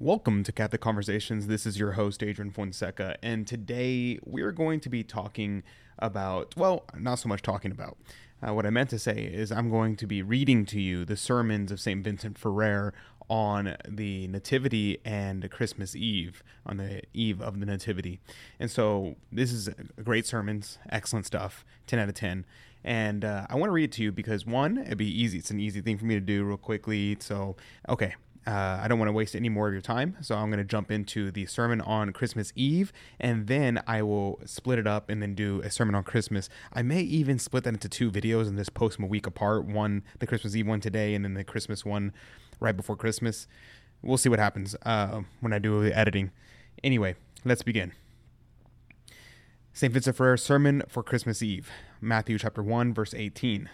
Welcome to Catholic Conversations. This is your host, Adrian Fonseca, and today we're going to be talking about, well, not so much talking about. Uh, what I meant to say is, I'm going to be reading to you the sermons of St. Vincent Ferrer on the Nativity and Christmas Eve, on the eve of the Nativity. And so, this is great sermons, excellent stuff, 10 out of 10. And uh, I want to read it to you because, one, it'd be easy. It's an easy thing for me to do real quickly. So, okay, uh, I don't want to waste any more of your time, so I'm going to jump into the sermon on Christmas Eve, and then I will split it up and then do a sermon on Christmas. I may even split that into two videos and just post them a week apart one, the Christmas Eve one today, and then the Christmas one right before Christmas. We'll see what happens uh, when I do the editing. Anyway, let's begin. St. Vincent Ferrer Sermon for Christmas Eve, Matthew chapter 1, verse 18.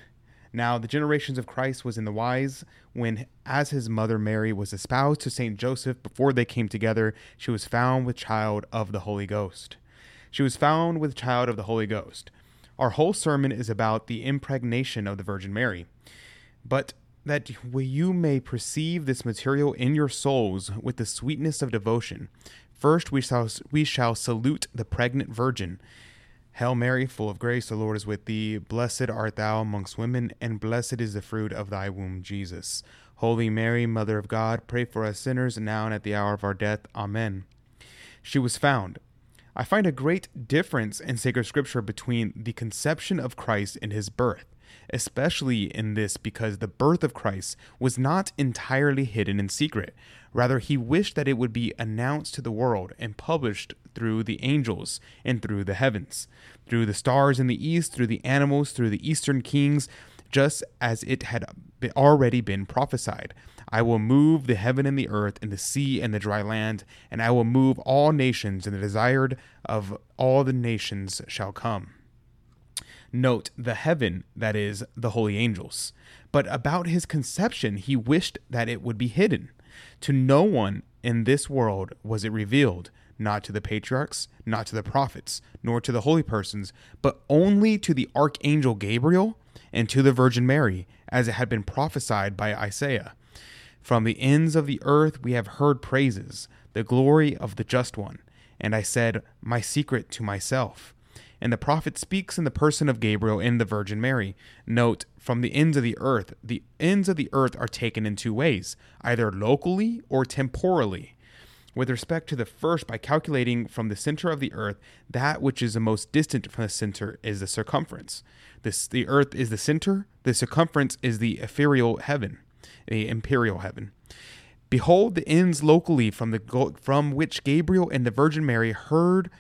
Now, the generations of Christ was in the wise when, as his mother Mary was espoused to Saint Joseph before they came together, she was found with child of the Holy Ghost. She was found with child of the Holy Ghost. Our whole sermon is about the impregnation of the Virgin Mary. But that you may perceive this material in your souls with the sweetness of devotion, first we shall, we shall salute the pregnant Virgin Hail Mary, full of grace, the Lord is with thee. Blessed art thou amongst women, and blessed is the fruit of thy womb, Jesus. Holy Mary, Mother of God, pray for us sinners, now and at the hour of our death. Amen. She was found. I find a great difference in sacred scripture between the conception of Christ and his birth, especially in this because the birth of Christ was not entirely hidden in secret. Rather, he wished that it would be announced to the world and published through the angels and through the heavens, through the stars in the east, through the animals, through the eastern kings, just as it had already been prophesied. I will move the heaven and the earth and the sea and the dry land, and I will move all nations, and the desired of all the nations shall come. Note the heaven, that is, the holy angels. But about his conception, he wished that it would be hidden to no one in this world was it revealed, not to the patriarchs, not to the prophets, nor to the holy persons, but only to the archangel Gabriel and to the Virgin Mary, as it had been prophesied by Isaiah. From the ends of the earth we have heard praises, the glory of the just one. And I said, My secret to myself and the prophet speaks in the person of Gabriel and the Virgin Mary. Note, from the ends of the earth, the ends of the earth are taken in two ways, either locally or temporally. With respect to the first, by calculating from the center of the earth, that which is the most distant from the center is the circumference. This, the earth is the center, the circumference is the ethereal heaven, the empyreal heaven. Behold the ends locally from the from which Gabriel and the Virgin Mary heard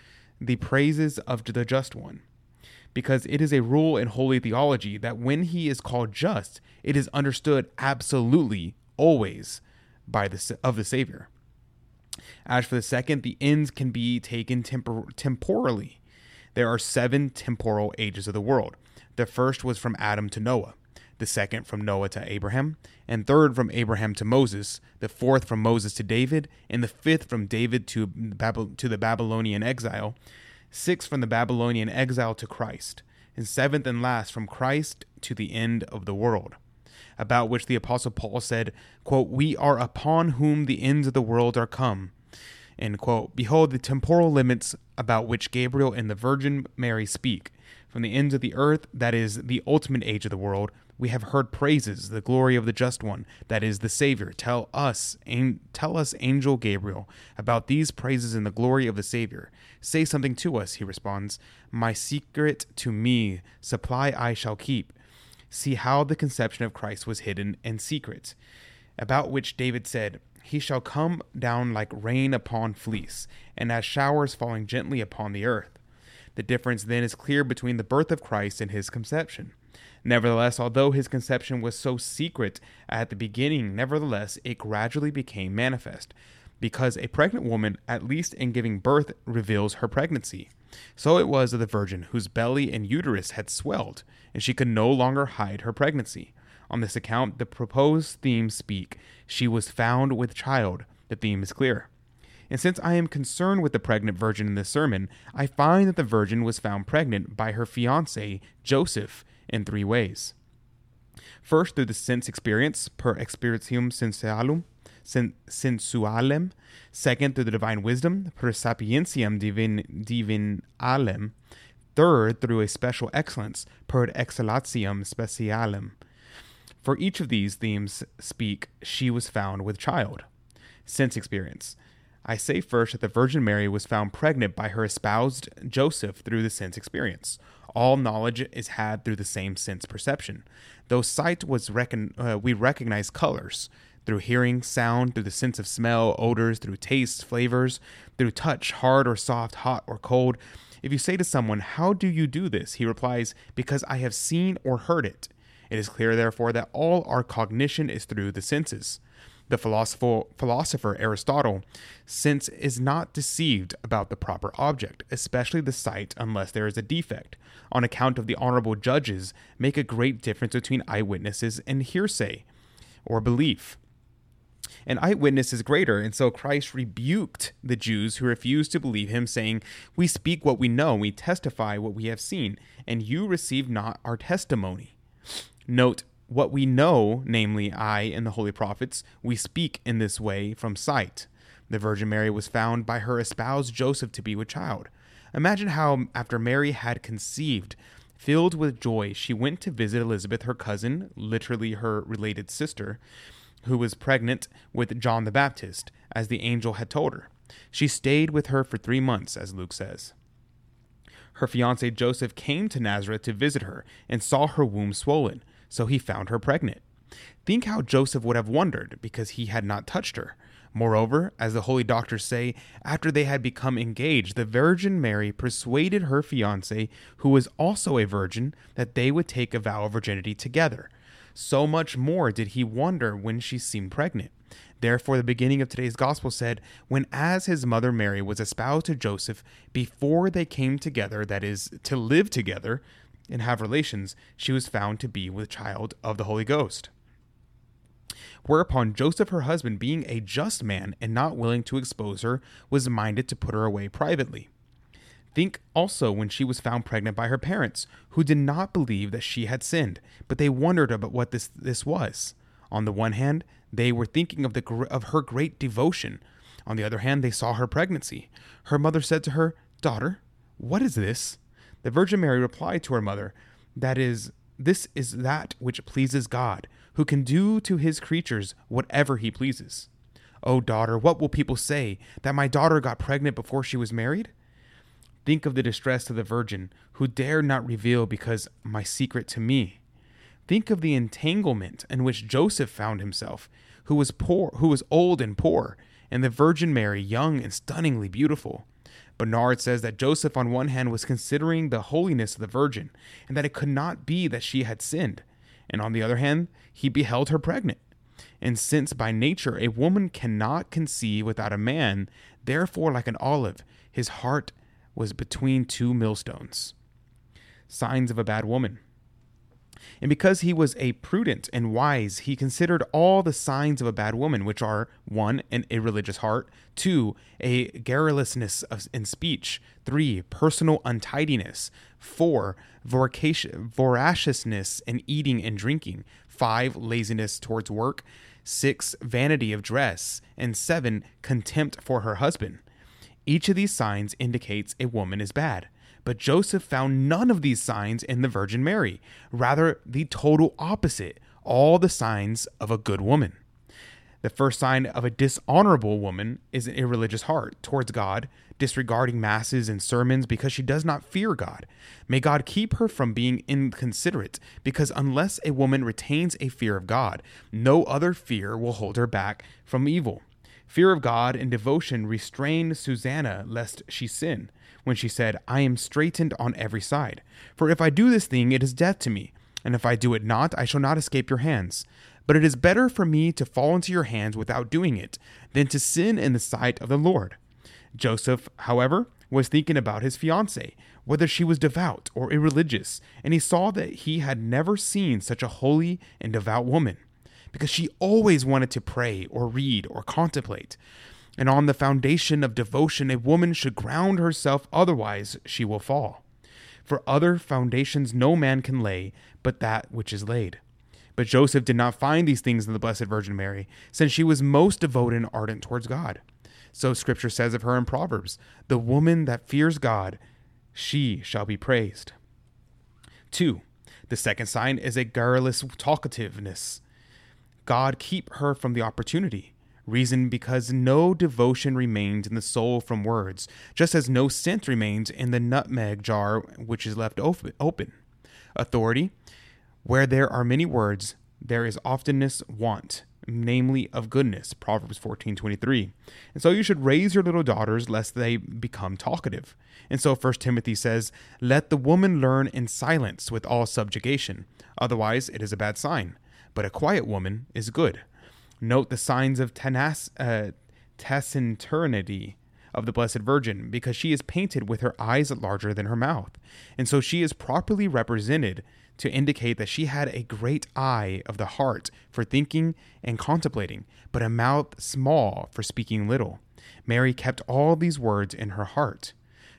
the praises of the just one. Because it is a rule in holy theology that when he is called just, it is understood absolutely always by the of the Savior. As for the second, the ends can be taken tempor- temporally. There are seven temporal ages of the world. The first was from Adam to Noah the second from Noah to Abraham, and third from Abraham to Moses, the fourth from Moses to David, and the fifth from David to, Bab- to the Babylonian exile, sixth from the Babylonian exile to Christ, and seventh and last from Christ to the end of the world. About which the Apostle Paul said, quote, We are upon whom the ends of the world are come. End quote. Behold the temporal limits about which Gabriel and the Virgin Mary speak. From the ends of the earth, that is the ultimate age of the world, we have heard praises, the glory of the just one, that is the Savior. Tell us, an- tell us, angel Gabriel, about these praises and the glory of the Savior. Say something to us, he responds. My secret to me, supply I shall keep. See how the conception of Christ was hidden and secret, about which David said, He shall come down like rain upon fleece, and as showers falling gently upon the earth. The difference then is clear between the birth of Christ and his conception. Nevertheless, although his conception was so secret at the beginning, nevertheless, it gradually became manifest, because a pregnant woman, at least in giving birth, reveals her pregnancy. So it was of the virgin whose belly and uterus had swelled, and she could no longer hide her pregnancy. On this account, the proposed themes speak, She was found with child. The theme is clear. And since I am concerned with the pregnant virgin in this sermon, I find that the virgin was found pregnant by her fiance, Joseph, in three ways. First, through the sense experience, per experientium sensorialum. sensualem, second through the divine wisdom, per sapientiam divin, divinalem, third through a special excellence, per excellatium specialem. For each of these themes speak, she was found with child. Sense experience. I say first that the Virgin Mary was found pregnant by her espoused Joseph through the sense experience. All knowledge is had through the same sense perception. Though sight was recon- uh, we recognize colors through hearing, sound, through the sense of smell, odors, through taste, flavors, through touch, hard or soft, hot or cold. If you say to someone, How do you do this? he replies, Because I have seen or heard it. It is clear, therefore, that all our cognition is through the senses. The philosopher Aristotle, sense is not deceived about the proper object, especially the sight, unless there is a defect. On account of the honorable judges, make a great difference between eyewitnesses and hearsay, or belief. An eyewitness is greater, and so Christ rebuked the Jews who refused to believe him, saying, We speak what we know, we testify what we have seen, and you receive not our testimony. Note what we know, namely I and the holy prophets, we speak in this way from sight. The Virgin Mary was found by her espoused Joseph to be with child. Imagine how, after Mary had conceived, filled with joy, she went to visit Elizabeth, her cousin, literally her related sister, who was pregnant with John the Baptist, as the angel had told her. She stayed with her for three months, as Luke says. Her fiance Joseph came to Nazareth to visit her and saw her womb swollen so he found her pregnant. Think how Joseph would have wondered because he had not touched her. Moreover, as the holy doctors say, after they had become engaged, the Virgin Mary persuaded her fiance, who was also a virgin, that they would take a vow of virginity together. So much more did he wonder when she seemed pregnant. Therefore, the beginning of today's gospel said, When as his mother Mary was espoused to Joseph, before they came together, that is, to live together, and have relations, she was found to be with child of the Holy Ghost. Whereupon Joseph, her husband, being a just man and not willing to expose her, was minded to put her away privately. Think also when she was found pregnant by her parents, who did not believe that she had sinned, but they wondered about what this, this was. On the one hand, they were thinking of, the, of her great devotion. On the other hand, they saw her pregnancy. Her mother said to her, Daughter, what is this? The Virgin Mary replied to her mother, That is, this is that which pleases God, who can do to his creatures whatever he pleases. O oh, daughter, what will people say? That my daughter got pregnant before she was married? Think of the distress of the Virgin, who dared not reveal because my secret to me. Think of the entanglement in which Joseph found himself, who was poor, who was old and poor, and the Virgin Mary young and stunningly beautiful. Bernard says that Joseph, on one hand, was considering the holiness of the Virgin, and that it could not be that she had sinned, and on the other hand, he beheld her pregnant. And since by nature a woman cannot conceive without a man, therefore, like an olive, his heart was between two millstones. Signs of a bad woman. And because he was a prudent and wise, he considered all the signs of a bad woman, which are one, an irreligious heart, two, a garrulousness in speech, three, personal untidiness, four, voraciousness in eating and drinking, five, laziness towards work, six, vanity of dress, and seven, contempt for her husband. Each of these signs indicates a woman is bad. But Joseph found none of these signs in the Virgin Mary, rather, the total opposite all the signs of a good woman. The first sign of a dishonorable woman is an irreligious heart towards God, disregarding masses and sermons because she does not fear God. May God keep her from being inconsiderate, because unless a woman retains a fear of God, no other fear will hold her back from evil. Fear of God and devotion restrained Susanna lest she sin when she said, I am straitened on every side. For if I do this thing, it is death to me, and if I do it not, I shall not escape your hands. But it is better for me to fall into your hands without doing it, than to sin in the sight of the Lord. Joseph, however, was thinking about his fiancée, whether she was devout or irreligious, and he saw that he had never seen such a holy and devout woman, because she always wanted to pray or read or contemplate. And on the foundation of devotion, a woman should ground herself, otherwise, she will fall. For other foundations no man can lay but that which is laid. But Joseph did not find these things in the Blessed Virgin Mary, since she was most devoted and ardent towards God. So Scripture says of her in Proverbs The woman that fears God, she shall be praised. 2. The second sign is a garrulous talkativeness. God keep her from the opportunity. Reason because no devotion remains in the soul from words, just as no scent remains in the nutmeg jar which is left open. Authority, where there are many words, there is oftenness want, namely of goodness. Proverbs 14:23. And so you should raise your little daughters lest they become talkative. And so first Timothy says, "Let the woman learn in silence with all subjugation, otherwise it is a bad sign, but a quiet woman is good." Note the signs of tenac- uh, taciturnity of the Blessed Virgin, because she is painted with her eyes larger than her mouth. And so she is properly represented to indicate that she had a great eye of the heart for thinking and contemplating, but a mouth small for speaking little. Mary kept all these words in her heart.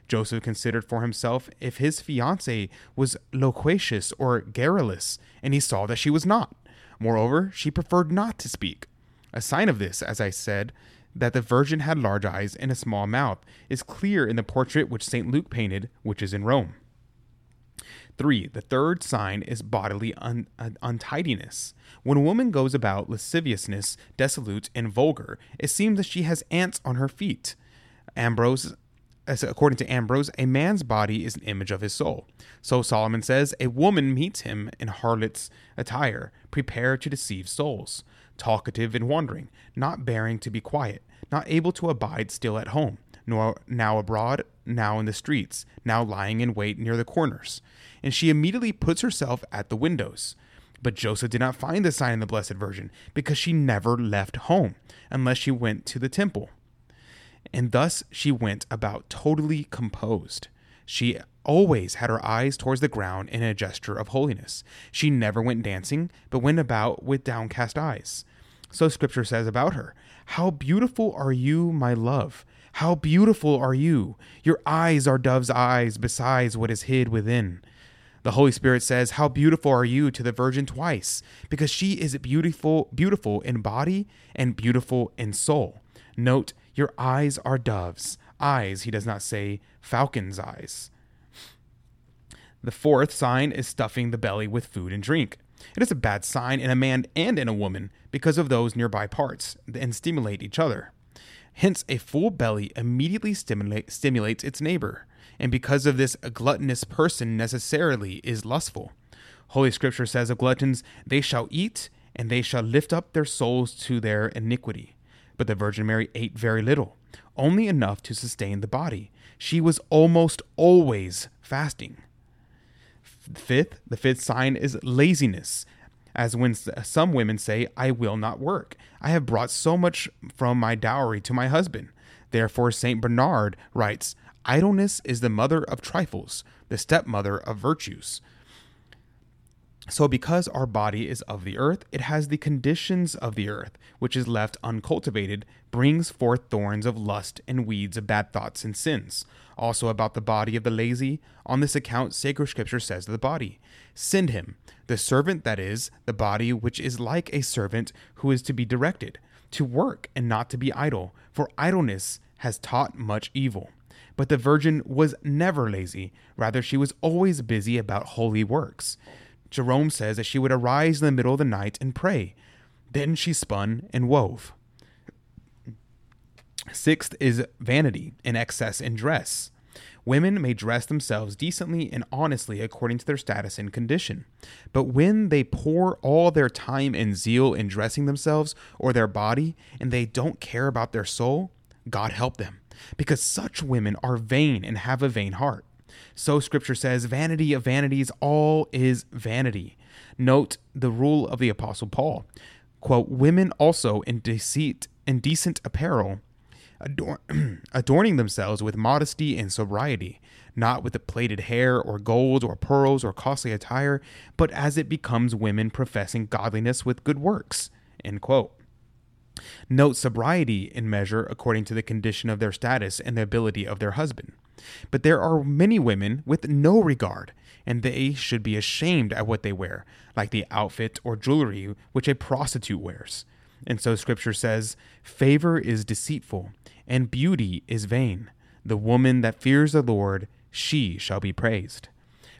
Joseph considered for himself if his fiancée was loquacious or garrulous, and he saw that she was not. Moreover, she preferred not to speak. A sign of this, as I said, that the Virgin had large eyes and a small mouth, is clear in the portrait which St. Luke painted, which is in Rome. 3. The third sign is bodily un- untidiness. When a woman goes about lasciviousness, dissolute, and vulgar, it seems that she has ants on her feet. Ambrose according to Ambrose, a man's body is an image of his soul. So Solomon says, a woman meets him in harlot's attire, prepared to deceive souls talkative and wandering, not bearing to be quiet, not able to abide still at home, nor now abroad, now in the streets, now lying in wait near the corners. And she immediately puts herself at the windows. But Joseph did not find the sign in the Blessed Virgin, because she never left home, unless she went to the temple. And thus she went about totally composed. She always had her eyes towards the ground in a gesture of holiness. She never went dancing, but went about with downcast eyes. So Scripture says about her How beautiful are you, my love! How beautiful are you! Your eyes are dove's eyes, besides what is hid within. The Holy Spirit says, How beautiful are you to the Virgin twice, because she is beautiful, beautiful in body and beautiful in soul. Note, your eyes are doves. Eyes, he does not say falcon's eyes. The fourth sign is stuffing the belly with food and drink. It is a bad sign in a man and in a woman because of those nearby parts and stimulate each other. Hence, a full belly immediately stimulate, stimulates its neighbor, and because of this, a gluttonous person necessarily is lustful. Holy Scripture says of gluttons, they shall eat, and they shall lift up their souls to their iniquity. But the Virgin Mary ate very little, only enough to sustain the body. She was almost always fasting. Fifth, the fifth sign is laziness. As when some women say, I will not work. I have brought so much from my dowry to my husband. Therefore, St. Bernard writes, Idleness is the mother of trifles, the stepmother of virtues. So, because our body is of the earth, it has the conditions of the earth, which is left uncultivated, brings forth thorns of lust and weeds of bad thoughts and sins. Also, about the body of the lazy, on this account, sacred scripture says to the body Send him, the servant that is, the body which is like a servant who is to be directed, to work and not to be idle, for idleness has taught much evil. But the Virgin was never lazy, rather, she was always busy about holy works. Jerome says that she would arise in the middle of the night and pray. Then she spun and wove. Sixth is vanity and excess in dress. Women may dress themselves decently and honestly according to their status and condition. But when they pour all their time and zeal in dressing themselves or their body, and they don't care about their soul, God help them, because such women are vain and have a vain heart. So scripture says, vanity of vanities, all is vanity. Note the rule of the apostle Paul. Quote, women also in deceit indecent apparel, adorn- adorning themselves with modesty and sobriety, not with the plaited hair or gold or pearls or costly attire, but as it becomes women professing godliness with good works. End quote. Note sobriety in measure according to the condition of their status and the ability of their husband. But there are many women with no regard, and they should be ashamed at what they wear, like the outfit or jewelry which a prostitute wears. And so scripture says, Favor is deceitful, and beauty is vain. The woman that fears the Lord, she shall be praised.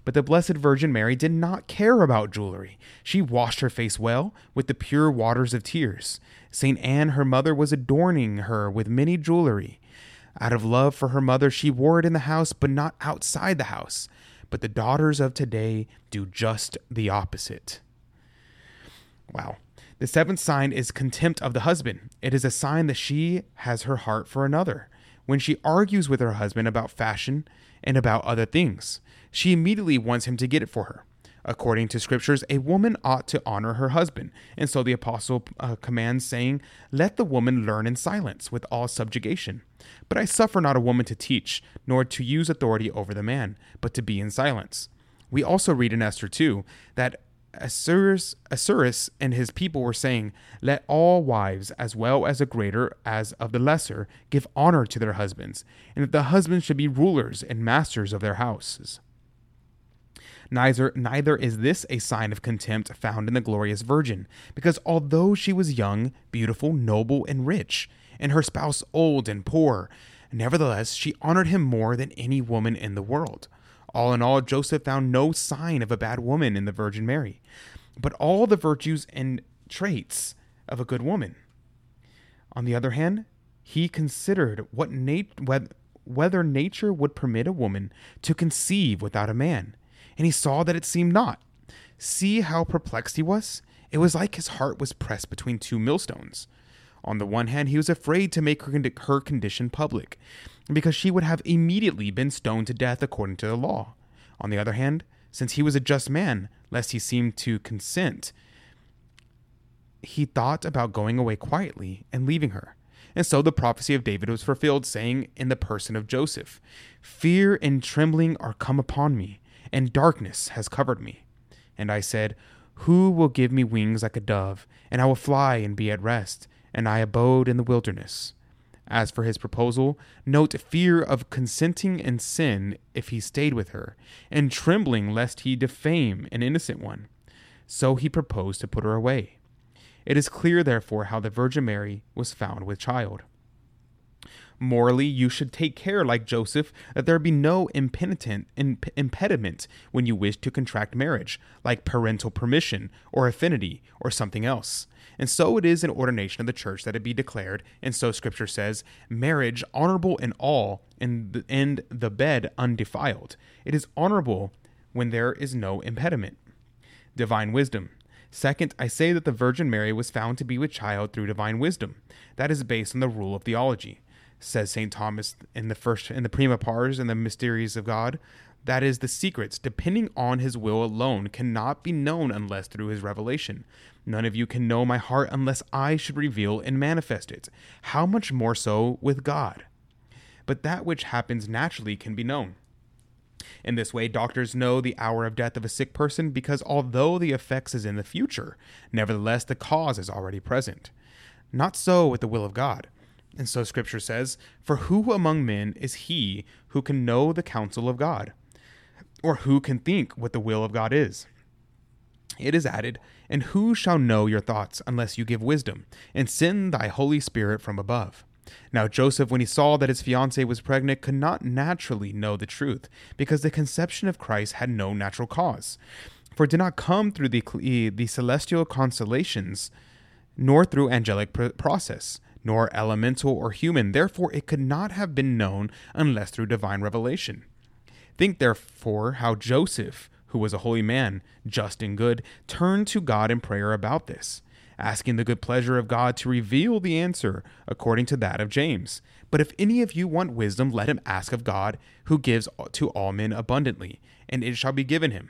But the Blessed Virgin Mary did not care about jewelry. She washed her face well with the pure waters of tears. St. Anne, her mother, was adorning her with many jewelry. Out of love for her mother, she wore it in the house, but not outside the house. But the daughters of today do just the opposite. Wow. The seventh sign is contempt of the husband. It is a sign that she has her heart for another. When she argues with her husband about fashion and about other things, she immediately wants him to get it for her. According to scriptures, a woman ought to honor her husband. And so the apostle uh, commands, saying, Let the woman learn in silence with all subjugation. But I suffer not a woman to teach, nor to use authority over the man, but to be in silence. We also read in Esther 2 that Ahasuerus and his people were saying, Let all wives, as well as the greater as of the lesser, give honor to their husbands, and that the husbands should be rulers and masters of their houses. Neither, neither is this a sign of contempt found in the glorious Virgin, because although she was young, beautiful, noble, and rich, and her spouse old and poor, nevertheless she honored him more than any woman in the world. All in all, Joseph found no sign of a bad woman in the Virgin Mary, but all the virtues and traits of a good woman. On the other hand, he considered what nat- whether nature would permit a woman to conceive without a man, and he saw that it seemed not. See how perplexed he was? It was like his heart was pressed between two millstones. On the one hand, he was afraid to make her, condition public, because she would have immediately been stoned to death according to the law. On the other hand, since he was a just man, lest he seem to consent, he thought about going away quietly and leaving her. And so the prophecy of David was fulfilled, saying in the person of Joseph, Fear and trembling are come upon me, and darkness has covered me. And I said, Who will give me wings like a dove, and I will fly and be at rest? And I abode in the wilderness. As for his proposal, note fear of consenting in sin if he stayed with her, and trembling lest he defame an innocent one. So he proposed to put her away. It is clear, therefore, how the Virgin Mary was found with child. Morally, you should take care, like Joseph, that there be no impenitent imp- impediment when you wish to contract marriage, like parental permission, or affinity, or something else. And so it is in ordination of the church that it be declared, and so Scripture says, marriage honorable in all, and the, and the bed undefiled. It is honorable when there is no impediment. Divine wisdom. Second, I say that the Virgin Mary was found to be with child through divine wisdom. That is based on the rule of theology says St. Thomas in the first in the prima pars and the mysteries of God. That is the secrets, depending on his will alone, cannot be known unless through his revelation. None of you can know my heart unless I should reveal and manifest it. How much more so with God? But that which happens naturally can be known. In this way, doctors know the hour of death of a sick person because although the effects is in the future, nevertheless the cause is already present. Not so with the will of God. And so scripture says, For who among men is he who can know the counsel of God? Or who can think what the will of God is? It is added, And who shall know your thoughts unless you give wisdom, and send thy Holy Spirit from above? Now Joseph, when he saw that his fiancée was pregnant, could not naturally know the truth, because the conception of Christ had no natural cause. For it did not come through the, the celestial consolations, nor through angelic process nor elemental or human, therefore it could not have been known unless through divine revelation. Think therefore how Joseph, who was a holy man, just and good, turned to God in prayer about this, asking the good pleasure of God to reveal the answer according to that of James. But if any of you want wisdom, let him ask of God, who gives to all men abundantly, and it shall be given him.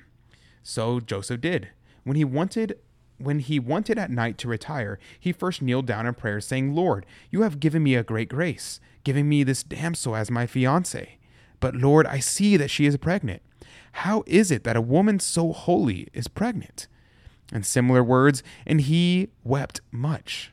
So Joseph did. When he wanted when he wanted at night to retire, he first kneeled down in prayer, saying, Lord, you have given me a great grace, giving me this damsel as my fiancée. But Lord, I see that she is pregnant. How is it that a woman so holy is pregnant? And similar words, and he wept much.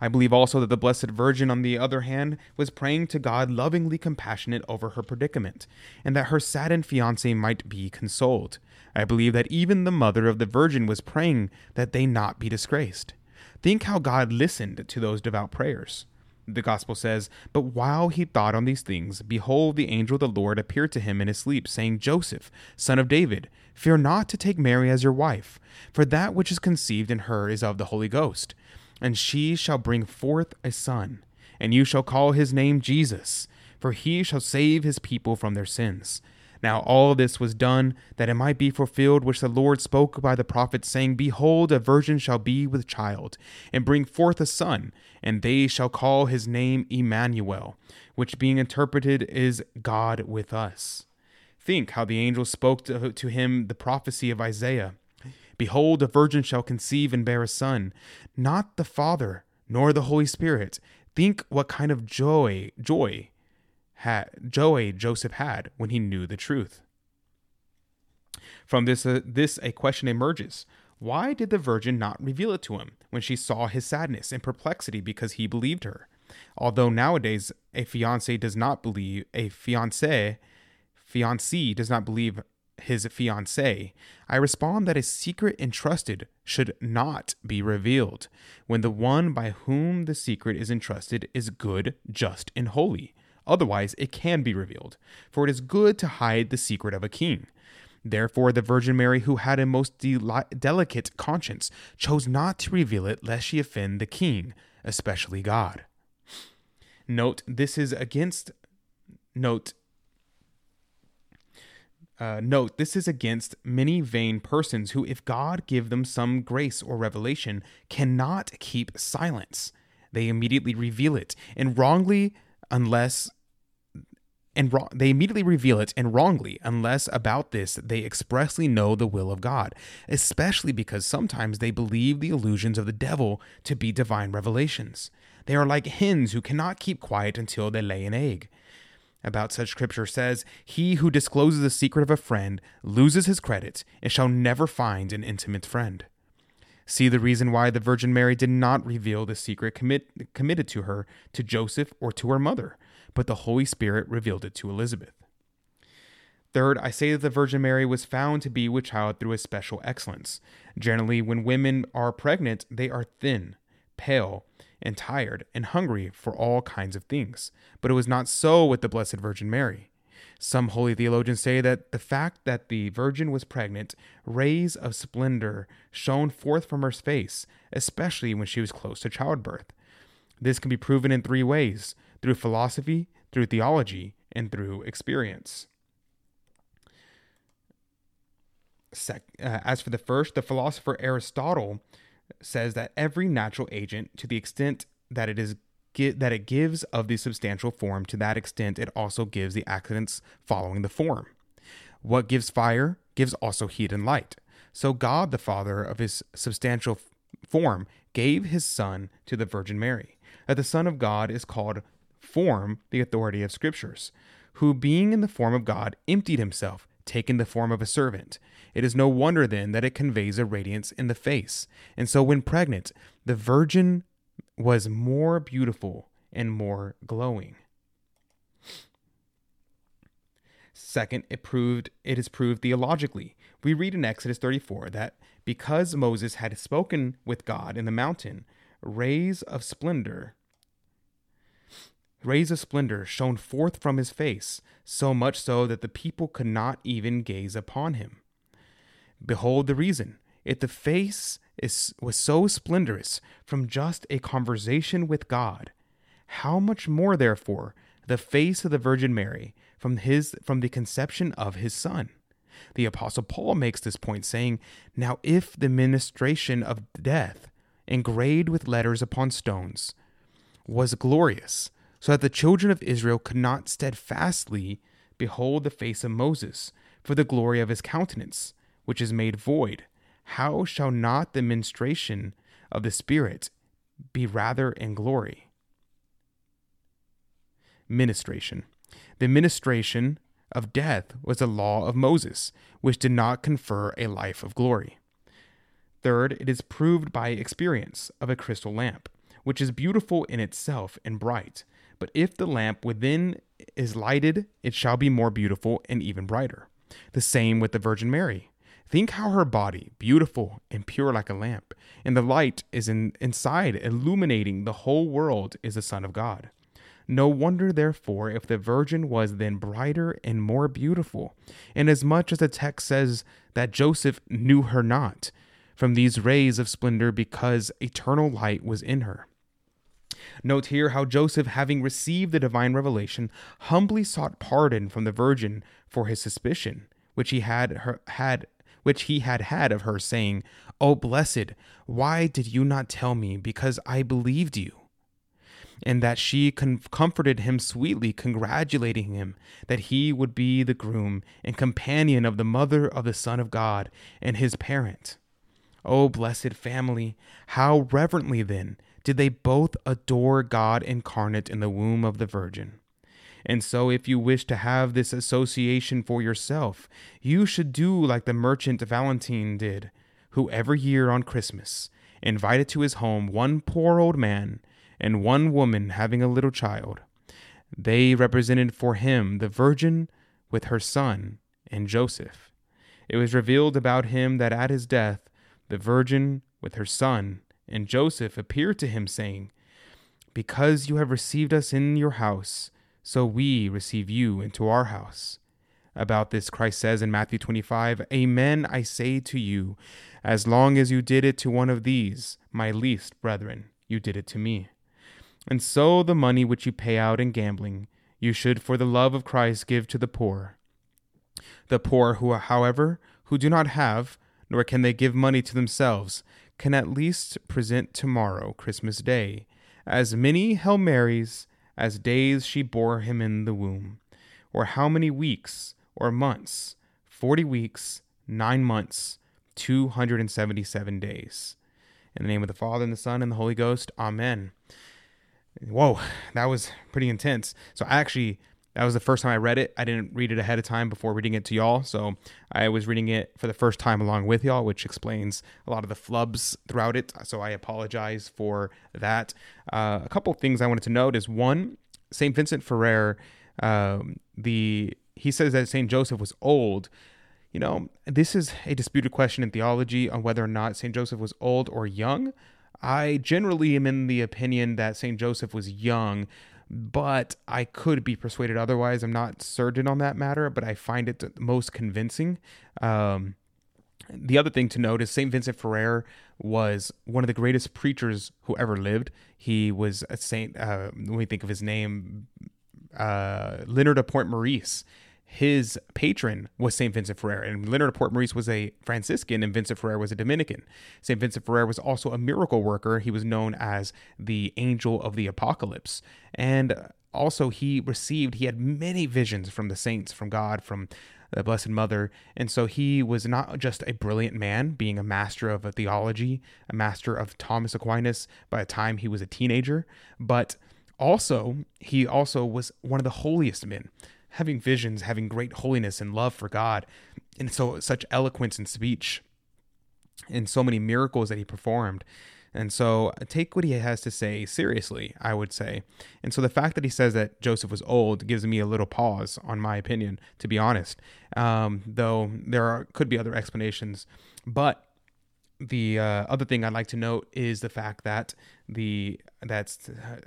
I believe also that the Blessed Virgin, on the other hand, was praying to God lovingly compassionate over her predicament, and that her saddened fiance might be consoled. I believe that even the mother of the Virgin was praying that they not be disgraced. Think how God listened to those devout prayers. The Gospel says, But while he thought on these things, behold, the angel of the Lord appeared to him in his sleep, saying, Joseph, son of David, fear not to take Mary as your wife, for that which is conceived in her is of the Holy Ghost and she shall bring forth a son, and you shall call his name Jesus, for he shall save his people from their sins. Now all this was done that it might be fulfilled which the Lord spoke by the prophet, saying, Behold, a virgin shall be with child, and bring forth a son, and they shall call his name Emmanuel, which being interpreted is God with us. Think how the angel spoke to, to him the prophecy of Isaiah. Behold, a virgin shall conceive and bear a son, not the Father, nor the Holy Spirit. Think what kind of joy, joy, had, joy Joseph had when he knew the truth. From this, uh, this a question emerges. Why did the virgin not reveal it to him when she saw his sadness and perplexity because he believed her? Although nowadays a fiance does not believe a fiance fiancé does not believe his fiancee, I respond that a secret entrusted should not be revealed when the one by whom the secret is entrusted is good, just, and holy. Otherwise, it can be revealed, for it is good to hide the secret of a king. Therefore, the Virgin Mary, who had a most delicate conscience, chose not to reveal it lest she offend the king, especially God. Note, this is against. Note, uh, note, this is against many vain persons who, if God give them some grace or revelation, cannot keep silence. They immediately reveal it, and wrongly, unless and wrong, they immediately reveal it and wrongly unless about this they expressly know the will of God, especially because sometimes they believe the illusions of the devil to be divine revelations. They are like hens who cannot keep quiet until they lay an egg about such scripture says, He who discloses the secret of a friend loses his credit and shall never find an intimate friend. See the reason why the Virgin Mary did not reveal the secret commit, committed to her to Joseph or to her mother, but the Holy Spirit revealed it to Elizabeth. Third, I say that the Virgin Mary was found to be with child through a special excellence. Generally, when women are pregnant, they are thin, pale, and tired and hungry for all kinds of things. But it was not so with the Blessed Virgin Mary. Some holy theologians say that the fact that the Virgin was pregnant, rays of splendor shone forth from her face, especially when she was close to childbirth. This can be proven in three ways through philosophy, through theology, and through experience. Sec- uh, as for the first, the philosopher Aristotle says that every natural agent, to the extent that it is that it gives of the substantial form, to that extent it also gives the accidents following the form. What gives fire gives also heat and light. So God, the Father of his substantial form, gave his Son to the Virgin Mary. That the Son of God is called form, the authority of Scriptures, who, being in the form of God, emptied himself, taking the form of a servant. It is no wonder then that it conveys a radiance in the face. And so when pregnant, the virgin was more beautiful and more glowing. Second, it proved it is proved theologically. We read in Exodus 34 that because Moses had spoken with God in the mountain, rays of splendor rays of splendor shone forth from his face, so much so that the people could not even gaze upon him. Behold the reason. If the face is, was so splendorous from just a conversation with God, how much more, therefore, the face of the Virgin Mary from his from the conception of his son? The apostle Paul makes this point saying, Now if the ministration of death, engraved with letters upon stones, was glorious, so that the children of Israel could not steadfastly behold the face of Moses for the glory of his countenance, which is made void, how shall not the ministration of the Spirit be rather in glory? Ministration. The ministration of death was the law of Moses, which did not confer a life of glory. Third, it is proved by experience of a crystal lamp. which is beautiful in itself and bright. But if the lamp within is lighted, it shall be more beautiful and even brighter. The same with the Virgin Mary. Think how her body, beautiful and pure like a lamp, and the light is in, inside, illuminating the whole world, is the Son of God. No wonder, therefore, if the Virgin was then brighter and more beautiful, inasmuch as the text says that Joseph knew her not from these rays of splendor because eternal light was in her. Note here how Joseph, having received the divine revelation, humbly sought pardon from the Virgin for his suspicion, which he had her, had which he had had of her, saying, O blessed, why did you not tell me? Because I believed you. And that she com- comforted him sweetly, congratulating him that he would be the groom and companion of the mother of the Son of God and his parent. O blessed family, how reverently then did they both adore God incarnate in the womb of the Virgin. And so, if you wish to have this association for yourself, you should do like the merchant Valentine did, who every year on Christmas invited to his home one poor old man and one woman having a little child. They represented for him the Virgin with her son and Joseph. It was revealed about him that at his death, the Virgin with her son and Joseph appeared to him, saying, Because you have received us in your house, so we receive you into our house. About this, Christ says in Matthew 25, Amen, I say to you, as long as you did it to one of these, my least brethren, you did it to me. And so the money which you pay out in gambling, you should for the love of Christ give to the poor. The poor who, however, who do not have, nor can they give money to themselves, can at least present tomorrow, Christmas Day, as many Hail Marys as days she bore him in the womb, or how many weeks or months, forty weeks, nine months, two hundred and seventy seven days. In the name of the Father, and the Son, and the Holy Ghost, Amen. Whoa, that was pretty intense. So I actually that was the first time I read it. I didn't read it ahead of time before reading it to y'all. So I was reading it for the first time along with y'all, which explains a lot of the flubs throughout it. So I apologize for that. Uh, a couple things I wanted to note is one, St. Vincent Ferrer, um, the he says that St. Joseph was old. You know, this is a disputed question in theology on whether or not St. Joseph was old or young. I generally am in the opinion that St. Joseph was young, but I could be persuaded otherwise. I'm not certain on that matter, but I find it most convincing. Um, the other thing to note is St. Vincent Ferrer was one of the greatest preachers who ever lived. He was a saint, uh, when we think of his name, uh, Leonard of Port Maurice his patron was St. Vincent Ferrer, and Leonard Port Maurice was a Franciscan, and Vincent Ferrer was a Dominican. St. Vincent Ferrer was also a miracle worker. He was known as the angel of the apocalypse. And also, he received, he had many visions from the saints, from God, from the Blessed Mother. And so he was not just a brilliant man, being a master of a theology, a master of Thomas Aquinas by the time he was a teenager, but also, he also was one of the holiest men having visions, having great holiness and love for God, and so such eloquence in speech, and so many miracles that he performed. And so take what he has to say seriously, I would say. And so the fact that he says that Joseph was old gives me a little pause, on my opinion, to be honest. Um, though there are, could be other explanations. But the uh, other thing I'd like to note is the fact that the that's uh,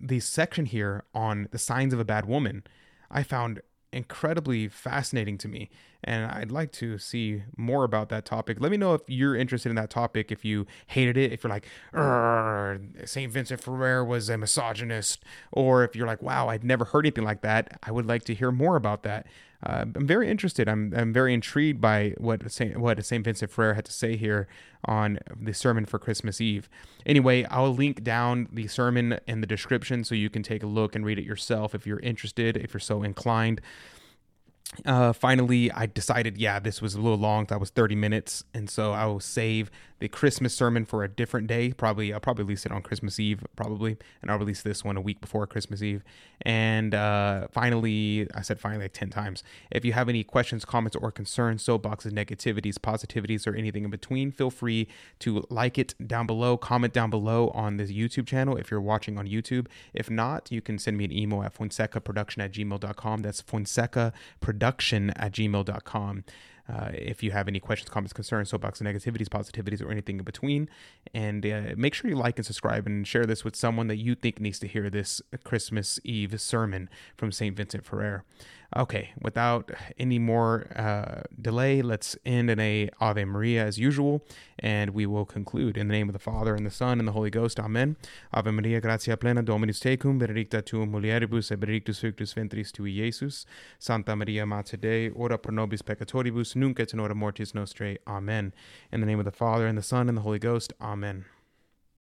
the section here on the signs of a bad woman I found incredibly fascinating to me and I'd like to see more about that topic. Let me know if you're interested in that topic, if you hated it, if you're like, St. Vincent Ferrer was a misogynist, or if you're like, wow, I'd never heard anything like that. I would like to hear more about that. Uh, I'm very interested. I'm, I'm very intrigued by what Saint, what Saint Vincent Ferrer had to say here on the sermon for Christmas Eve. Anyway, I'll link down the sermon in the description so you can take a look and read it yourself if you're interested, if you're so inclined. uh, finally, I decided, yeah, this was a little long. That was 30 minutes. And so I will save the Christmas sermon for a different day. Probably, I'll probably release it on Christmas Eve, probably. And I'll release this one a week before Christmas Eve. And uh, finally, I said finally like 10 times. If you have any questions, comments, or concerns, soapboxes, negativities, positivities, or anything in between, feel free to like it down below, comment down below on this YouTube channel if you're watching on YouTube. If not, you can send me an email at fonsecaproduction at gmail.com. That's Fonseca Production production at gmail.com. Uh, if you have any questions, comments, concerns, soapbox negativities, positivities, or anything in between. And uh, make sure you like and subscribe and share this with someone that you think needs to hear this Christmas Eve sermon from St. Vincent Ferrer. Okay, without any more uh, delay, let's end in a Ave Maria as usual, and we will conclude in the name of the Father, and the Son, and the Holy Ghost. Amen. Ave Maria, gratia plena, Dominus tecum, benedicta tu mulieribus, et benedictus fructus ventris tui, Iesus. Santa Maria, Mater Dei, ora pro nobis peccatoribus, nunc et in hora mortis nostrae. Amen. In the name of the Father, and the Son, and the Holy Ghost. Amen.